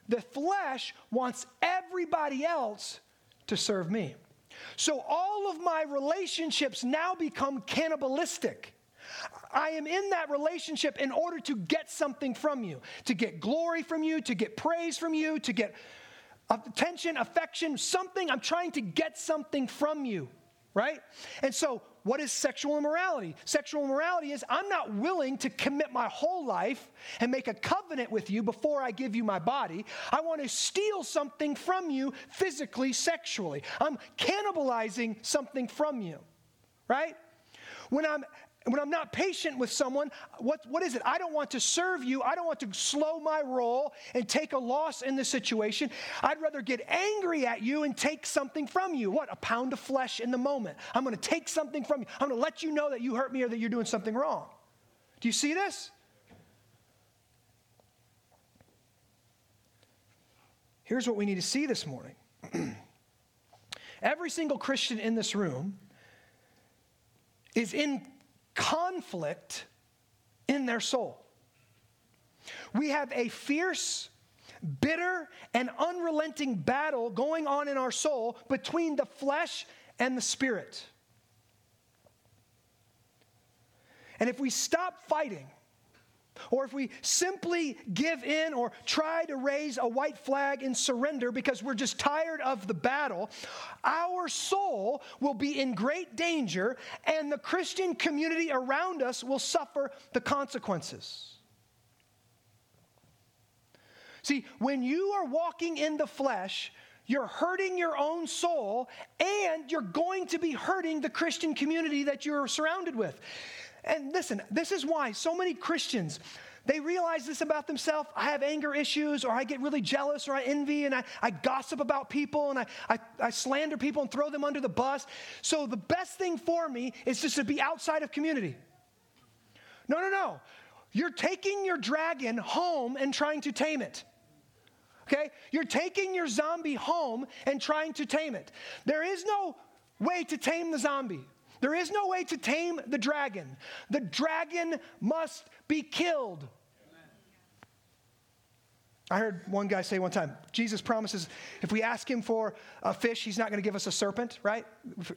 The flesh wants everybody else to serve me. So all of my relationships now become cannibalistic. I am in that relationship in order to get something from you, to get glory from you, to get praise from you, to get attention, affection, something. I'm trying to get something from you, right? And so what is sexual immorality? Sexual immorality is I'm not willing to commit my whole life and make a covenant with you before I give you my body. I want to steal something from you physically, sexually. I'm cannibalizing something from you, right? When I'm And when I'm not patient with someone, what, what is it? I don't want to serve you. I don't want to slow my roll and take a loss in the situation. I'd rather get angry at you and take something from you. What? A pound of flesh in the moment. I'm going to take something from you. I'm going to let you know that you hurt me or that you're doing something wrong. Do you see this? Here's what we need to see this morning. <clears throat> Every single Christian in this room is in conflict in their soul. We have a fierce, bitter, and unrelenting battle going on in our soul between the flesh and the spirit. And if we stop fighting, or if we simply give in or try to raise a white flag and surrender because we're just tired of the battle, our soul will be in great danger and the Christian community around us will suffer the consequences. See, when you are walking in the flesh, you're hurting your own soul and you're going to be hurting the Christian community that you're surrounded with. And listen, this is why so many Christians, they realize this about themselves. I have anger issues, or I get really jealous, or I envy, and I, I gossip about people, and I, I, I slander people and throw them under the bus. So the best thing for me is just to be outside of community. No, no, no. You're taking your dragon home and trying to tame it. Okay? You're taking your zombie home and trying to tame it. There is no way to tame the zombie. There is no way to tame the dragon. The dragon must be killed. I heard one guy say one time, Jesus promises if we ask him for a fish, he's not going to give us a serpent, right?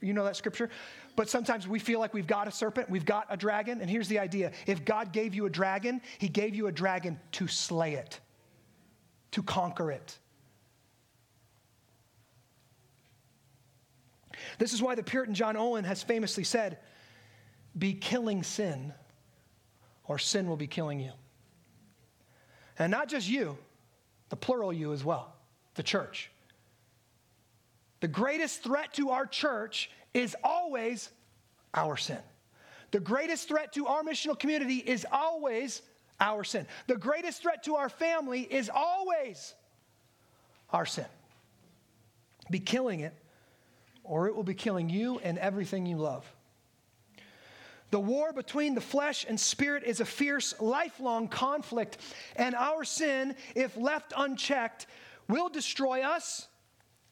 You know that scripture? But sometimes we feel like we've got a serpent, we've got a dragon. And here's the idea if God gave you a dragon, he gave you a dragon to slay it, to conquer it. This is why the Puritan John Owen has famously said, Be killing sin, or sin will be killing you. And not just you, the plural you as well, the church. The greatest threat to our church is always our sin. The greatest threat to our missional community is always our sin. The greatest threat to our family is always our sin. Be killing it or it will be killing you and everything you love. The war between the flesh and spirit is a fierce, lifelong conflict, and our sin, if left unchecked, will destroy us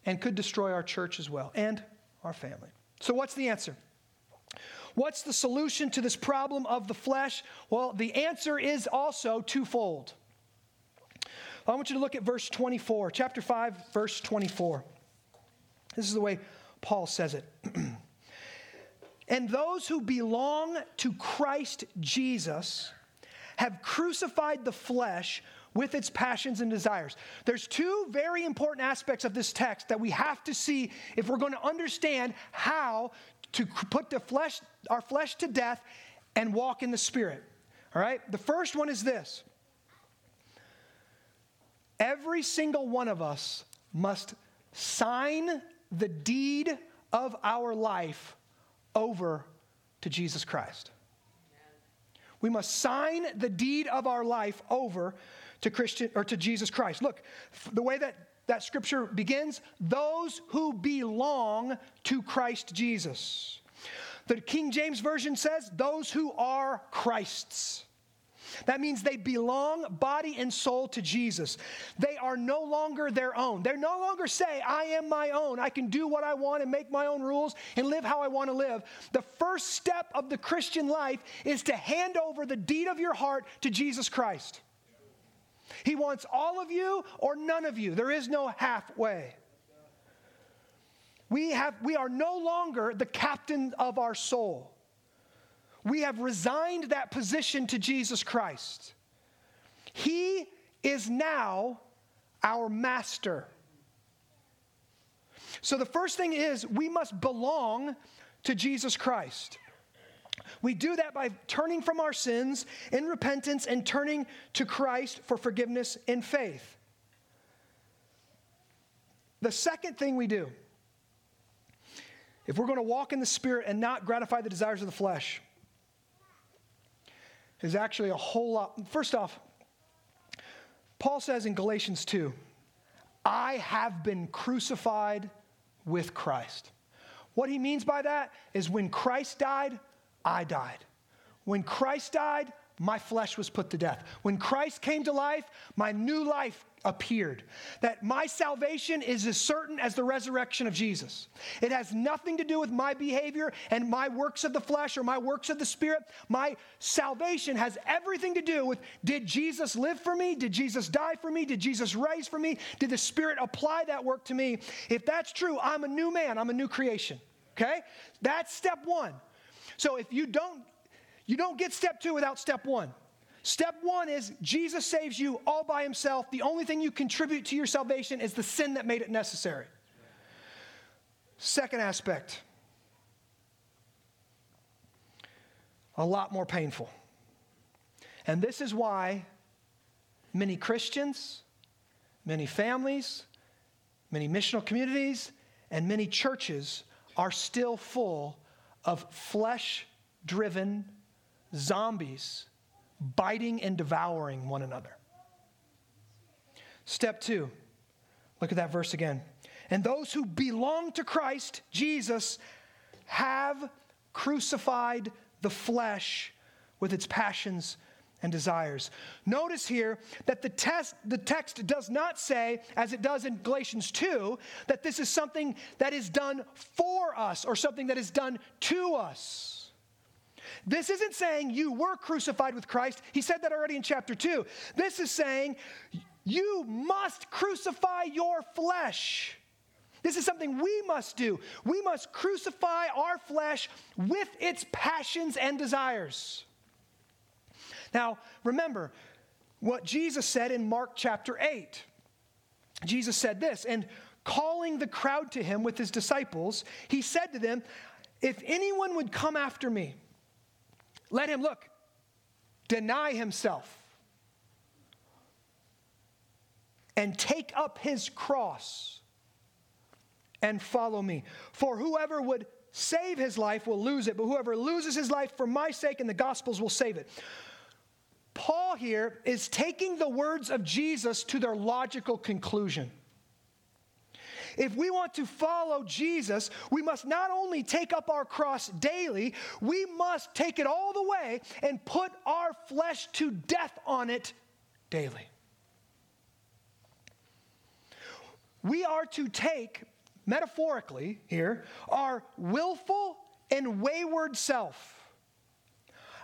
and could destroy our church as well and our family. So, what's the answer? What's the solution to this problem of the flesh? Well, the answer is also twofold. I want you to look at verse 24, chapter 5, verse 24. This is the way Paul says it. <clears throat> and those who belong to Christ Jesus have crucified the flesh with its passions and desires. There's two very important aspects of this text that we have to see if we're going to understand how to put the flesh our flesh to death and walk in the spirit. All right? The first one is this. Every single one of us must sign the deed of our life over to Jesus Christ. We must sign the deed of our life over to Christian or to Jesus Christ. Look, the way that that scripture begins, those who belong to Christ Jesus. The King James version says those who are Christ's. That means they belong body and soul to Jesus. They are no longer their own. They no longer say, I am my own. I can do what I want and make my own rules and live how I want to live. The first step of the Christian life is to hand over the deed of your heart to Jesus Christ. He wants all of you or none of you. There is no halfway. We, have, we are no longer the captain of our soul we have resigned that position to Jesus Christ. He is now our master. So the first thing is we must belong to Jesus Christ. We do that by turning from our sins in repentance and turning to Christ for forgiveness in faith. The second thing we do, if we're going to walk in the Spirit and not gratify the desires of the flesh, is actually a whole lot. First off, Paul says in Galatians 2, I have been crucified with Christ. What he means by that is when Christ died, I died. When Christ died, my flesh was put to death. When Christ came to life, my new life appeared. That my salvation is as certain as the resurrection of Jesus. It has nothing to do with my behavior and my works of the flesh or my works of the spirit. My salvation has everything to do with did Jesus live for me? Did Jesus die for me? Did Jesus rise for me? Did the Spirit apply that work to me? If that's true, I'm a new man, I'm a new creation. Okay? That's step one. So if you don't you don't get step two without step one. Step one is Jesus saves you all by himself. The only thing you contribute to your salvation is the sin that made it necessary. Second aspect, a lot more painful. And this is why many Christians, many families, many missional communities, and many churches are still full of flesh driven zombies biting and devouring one another. Step two, look at that verse again. And those who belong to Christ, Jesus, have crucified the flesh with its passions and desires. Notice here that the, test, the text does not say, as it does in Galatians 2, that this is something that is done for us or something that is done to us. This isn't saying you were crucified with Christ. He said that already in chapter 2. This is saying you must crucify your flesh. This is something we must do. We must crucify our flesh with its passions and desires. Now, remember what Jesus said in Mark chapter 8. Jesus said this, and calling the crowd to him with his disciples, he said to them, If anyone would come after me, let him look, deny himself, and take up his cross and follow me. For whoever would save his life will lose it, but whoever loses his life for my sake and the gospel's will save it. Paul here is taking the words of Jesus to their logical conclusion. If we want to follow Jesus, we must not only take up our cross daily, we must take it all the way and put our flesh to death on it daily. We are to take, metaphorically here, our willful and wayward self,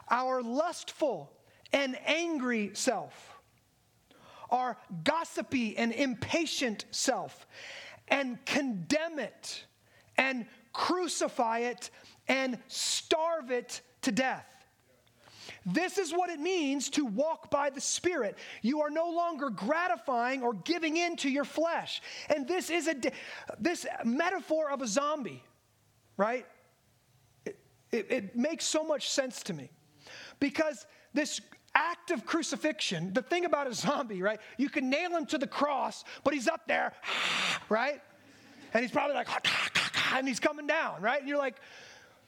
our lustful and angry self, our gossipy and impatient self, and condemn it and crucify it and starve it to death. This is what it means to walk by the Spirit. You are no longer gratifying or giving in to your flesh. And this is a this metaphor of a zombie, right? It, it, it makes so much sense to me because this act of crucifixion, the thing about a zombie, right? You can nail him to the cross, but he's up there, <sighs> right? And he's probably like, <sighs> and he's coming down, right? And you're like,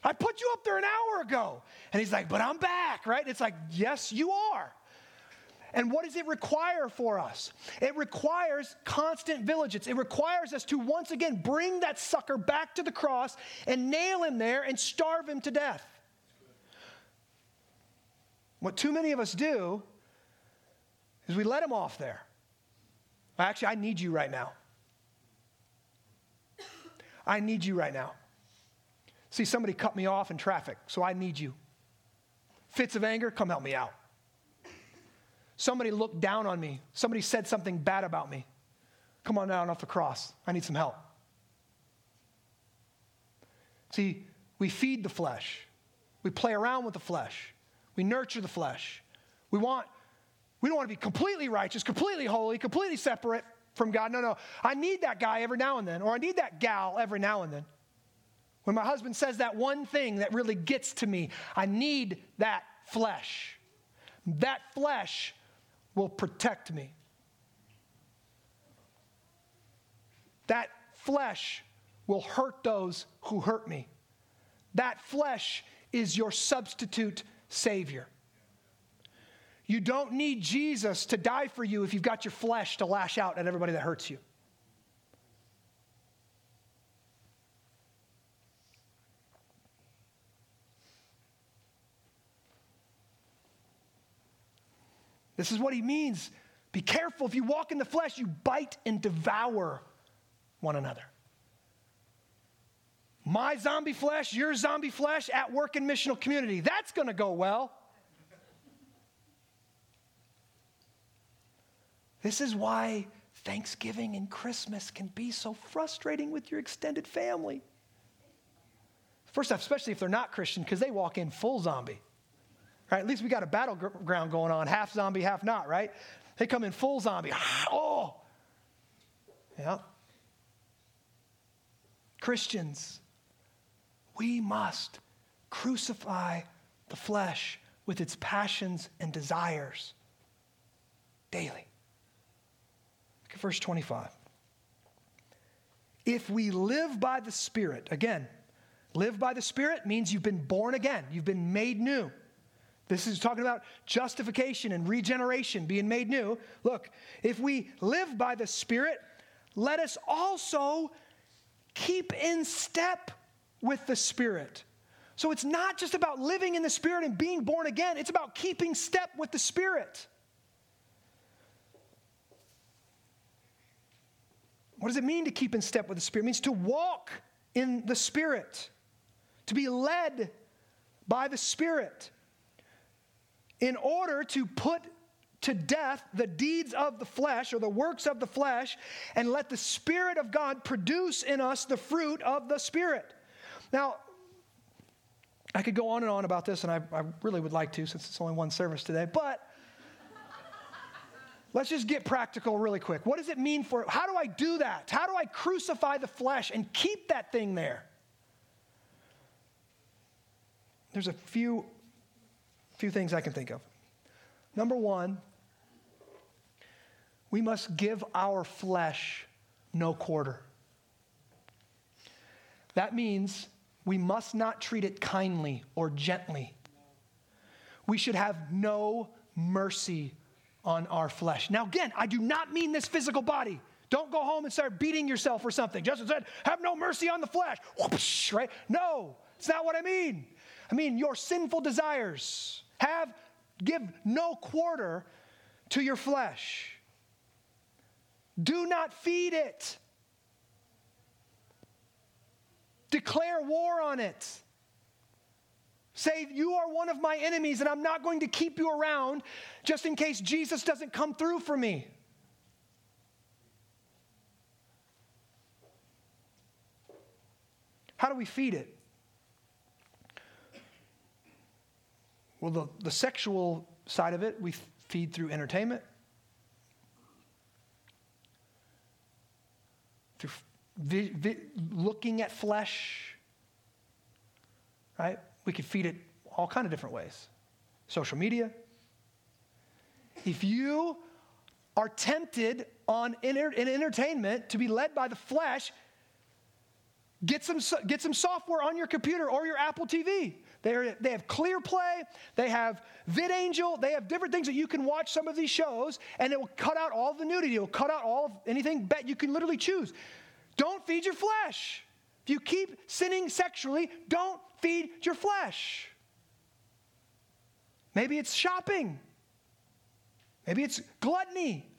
I put you up there an hour ago. And he's like, but I'm back, right? It's like, yes, you are. And what does it require for us? It requires constant vigilance. It requires us to once again bring that sucker back to the cross and nail him there and starve him to death. What too many of us do is we let him off there. Actually, I need you right now. I need you right now. See, somebody cut me off in traffic, so I need you. Fits of anger, come help me out. Somebody looked down on me. Somebody said something bad about me. Come on down off the cross. I need some help. See, we feed the flesh, we play around with the flesh. We nurture the flesh. We want, we don't want to be completely righteous, completely holy, completely separate from God. No, no. I need that guy every now and then, or I need that gal every now and then. When my husband says that one thing that really gets to me, I need that flesh. That flesh will protect me. That flesh will hurt those who hurt me. That flesh is your substitute Savior. You don't need Jesus to die for you if you've got your flesh to lash out at everybody that hurts you. This is what he means. Be careful. If you walk in the flesh, you bite and devour one another. My zombie flesh, your zombie flesh at work in missional community. That's going to go well. This is why Thanksgiving and Christmas can be so frustrating with your extended family. First off, especially if they're not Christian, because they walk in full zombie. Right? At least we got a battleground going on, half zombie, half not, right? They come in full zombie. <sighs> Oh! Yeah. Christians, we must crucify the flesh with its passions and desires daily. Look at verse 25. If we live by the Spirit, again, live by the Spirit means you've been born again, you've been made new. This is talking about justification and regeneration, being made new. Look, if we live by the Spirit, let us also keep in step with the Spirit. So it's not just about living in the Spirit and being born again, it's about keeping step with the Spirit. What does it mean to keep in step with the Spirit? It means to walk in the Spirit, to be led by the Spirit in order to put to death the deeds of the flesh or the works of the flesh and let the Spirit of God produce in us the fruit of the Spirit. Now, I could go on and on about this, and I, I really would like to since it's only one service today, but let's just get practical really quick. What does it mean for, how do I do that? How do I crucify the flesh and keep that thing there? There's a few few things I can think of. Number one, we must give our flesh no quarter. That means we must not treat it kindly or gently. We should have no mercy on our flesh. Now, again, I do not mean this physical body. Don't go home and start beating yourself or something. Justin said, have no mercy on the flesh. Whoosh, right? No, it's not what I mean. I mean your sinful desires. Have, give no quarter to your flesh. Do not feed it. Declare war on it. Say, You are one of my enemies, and I'm not going to keep you around just in case Jesus doesn't come through for me. How do we feed it? Well, the, the sexual side of it, we feed through entertainment, through vi- vi- looking at flesh, right? We could feed it all kind of different ways. Social media. If you are tempted on inter- in entertainment to be led by the flesh, get some, get some software on your computer or your Apple TV. They're, they have ClearPlay, they have VidAngel, they have different things that you can watch some of these shows, and it will cut out all the nudity. It will cut out all anything bet you can literally choose. Don't feed your flesh. If you keep sinning sexually, don't feed your flesh. Maybe it's shopping. Maybe it's gluttony.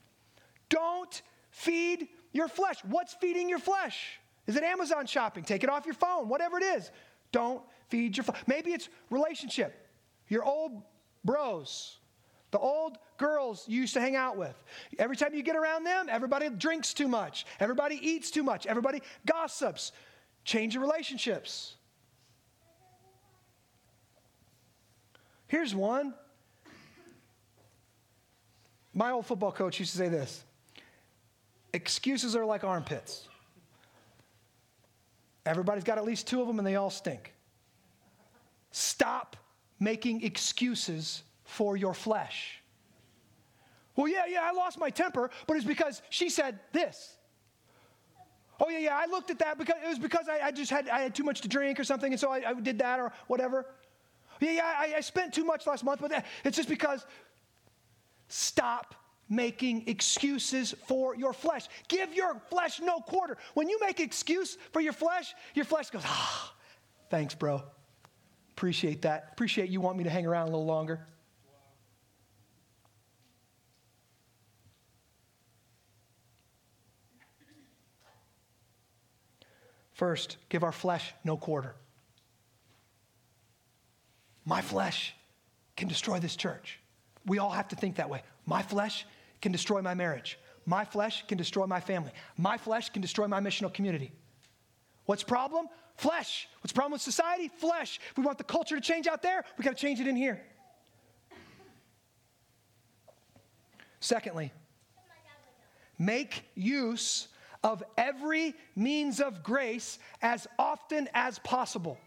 Don't feed your flesh. What's feeding your flesh? Is it Amazon shopping? Take it off your phone, whatever it is. Don't feed your. Flesh. Maybe it's relationship. Your old bros, the old girls you used to hang out with. Every time you get around them, everybody drinks too much. Everybody eats too much. Everybody gossips. Change your relationships. Here's one. My old football coach used to say this excuses are like armpits. Everybody's got at least two of them and they all stink. Stop making excuses for your flesh. Well, yeah, yeah, I lost my temper, but it's because she said this. Oh, yeah, yeah, I looked at that because it was because I, I just had, I had too much to drink or something, and so I, I did that or whatever. Yeah, yeah, I, I, spent too much last month, but it's just because stop making excuses for your flesh. Give your flesh no quarter. When you make excuse for your flesh, your flesh goes, ah, thanks, bro. Appreciate that. Appreciate you want me to hang around a little longer. First, give our flesh no quarter. My flesh can destroy this church. We all have to think that way. My flesh can destroy my marriage. My flesh can destroy my family. My flesh can destroy my missional community. What's problem? Flesh. What's problem with society? Flesh. If we want the culture to change out there, we got to change it in here. Secondly, make use of every means of grace as often as possible.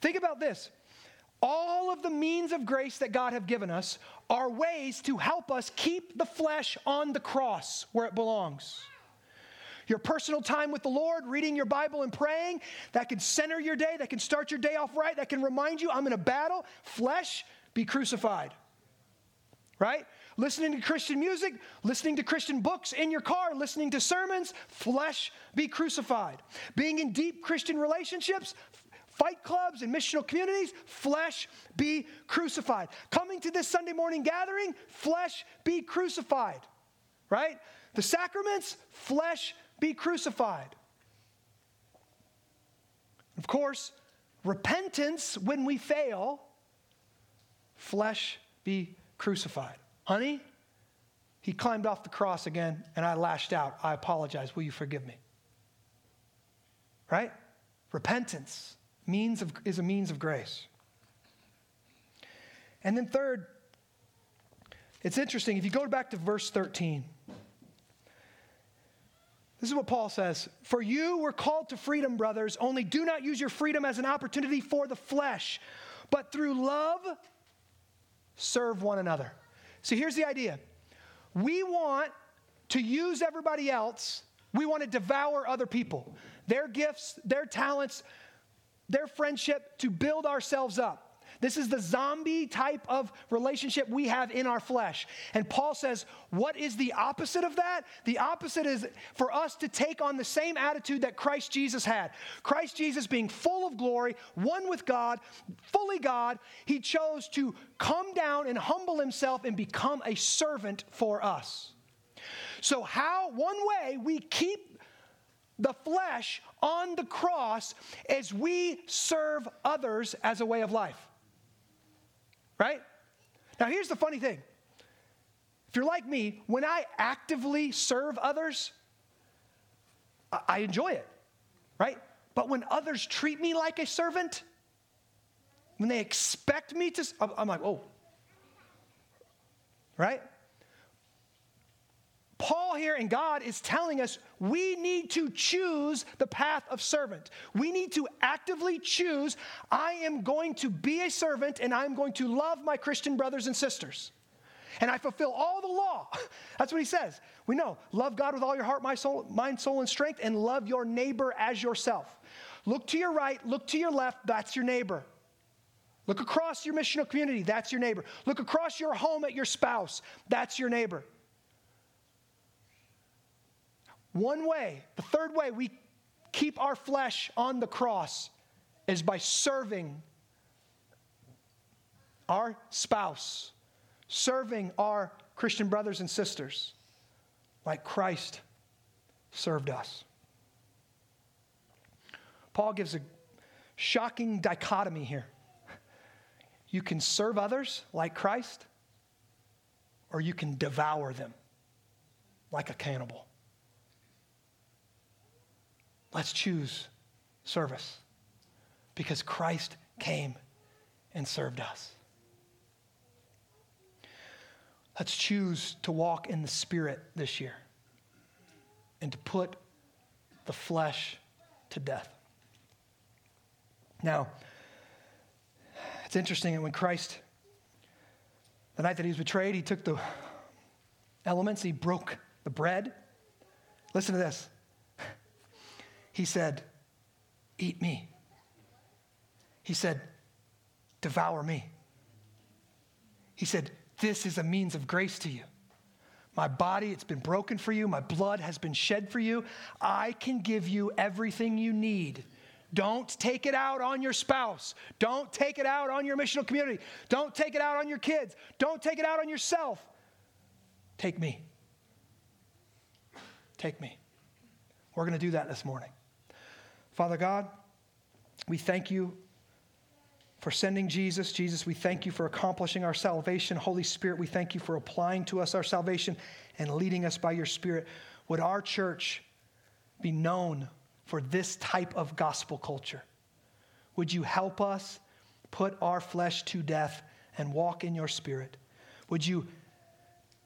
Think about this. All of the means of grace that God have given us are ways to help us keep the flesh on the cross where it belongs. Your personal time with the Lord, reading your Bible and praying, that can center your day, that can start your day off right, that can remind you I'm in a battle. Flesh, be crucified. Right? Listening to Christian music, listening to Christian books in your car, listening to sermons, flesh, be crucified. Being in deep Christian relationships, fight clubs and missional communities, flesh be crucified. Coming to this Sunday morning gathering, flesh be crucified, right? The sacraments, flesh be crucified. Of course, repentance when we fail, flesh be crucified. Honey, he climbed off the cross again and I lashed out. I apologize. Will you forgive me? Right? Repentance means of, is a means of grace. And then, third, it's interesting. If you go back to verse 13, this is what Paul says For you were called to freedom, brothers, only do not use your freedom as an opportunity for the flesh, but through love, serve one another. So here's the idea we want to use everybody else, we want to devour other people, their gifts, their talents, their friendship to build ourselves up. This is the zombie type of relationship we have in our flesh. And Paul says, what is the opposite of that? The opposite is for us to take on the same attitude that Christ Jesus had. Christ Jesus, being full of glory, one with God, fully God, he chose to come down and humble himself and become a servant for us. So, how, one way we keep the flesh on the cross as we serve others as a way of life. Right? Now, here's the funny thing. If you're like me, when I actively serve others, I enjoy it, right? But when others treat me like a servant, when they expect me to, I'm like, oh, right? Paul here and God is telling us we need to choose the path of servant. We need to actively choose I am going to be a servant and I'm going to love my Christian brothers and sisters. And I fulfill all the law. <laughs> That's what he says. We know love God with all your heart, my soul, mind, soul, and strength, and love your neighbor as yourself. Look to your right, look to your left, that's your neighbor. Look across your missional community, that's your neighbor. Look across your home at your spouse, that's your neighbor. One way, the third way we keep our flesh on the cross is by serving our spouse, serving our Christian brothers and sisters like Christ served us. Paul gives a shocking dichotomy here. You can serve others like Christ, or you can devour them like a cannibal. Let's choose service because Christ came and served us. Let's choose to walk in the Spirit this year and to put the flesh to death. Now, it's interesting that when Christ, the night that he was betrayed, he took the elements, he broke the bread. Listen to this. He said, Eat me. He said, Devour me. He said, this is a means of grace to you. My body, it's been broken for you. My blood has been shed for you. I can give you everything you need. Don't take it out on your spouse. Don't take it out on your missional community. Don't take it out on your kids. Don't take it out on yourself. Take me. Take me. We're going to do that this morning. Father God, we thank you for sending Jesus. Jesus, we thank you for accomplishing our salvation. Holy Spirit, we thank you for applying to us our salvation and leading us by your Spirit. Would our church be known for this type of gospel culture? Would you help us put our flesh to death and walk in your Spirit? Would you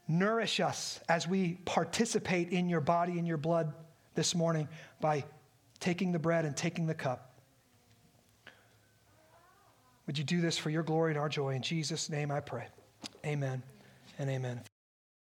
nourish us as we participate in your body and your blood this morning by taking the bread and taking the cup? Would you do this for your glory and our joy? In Jesus' name I pray. Amen and amen.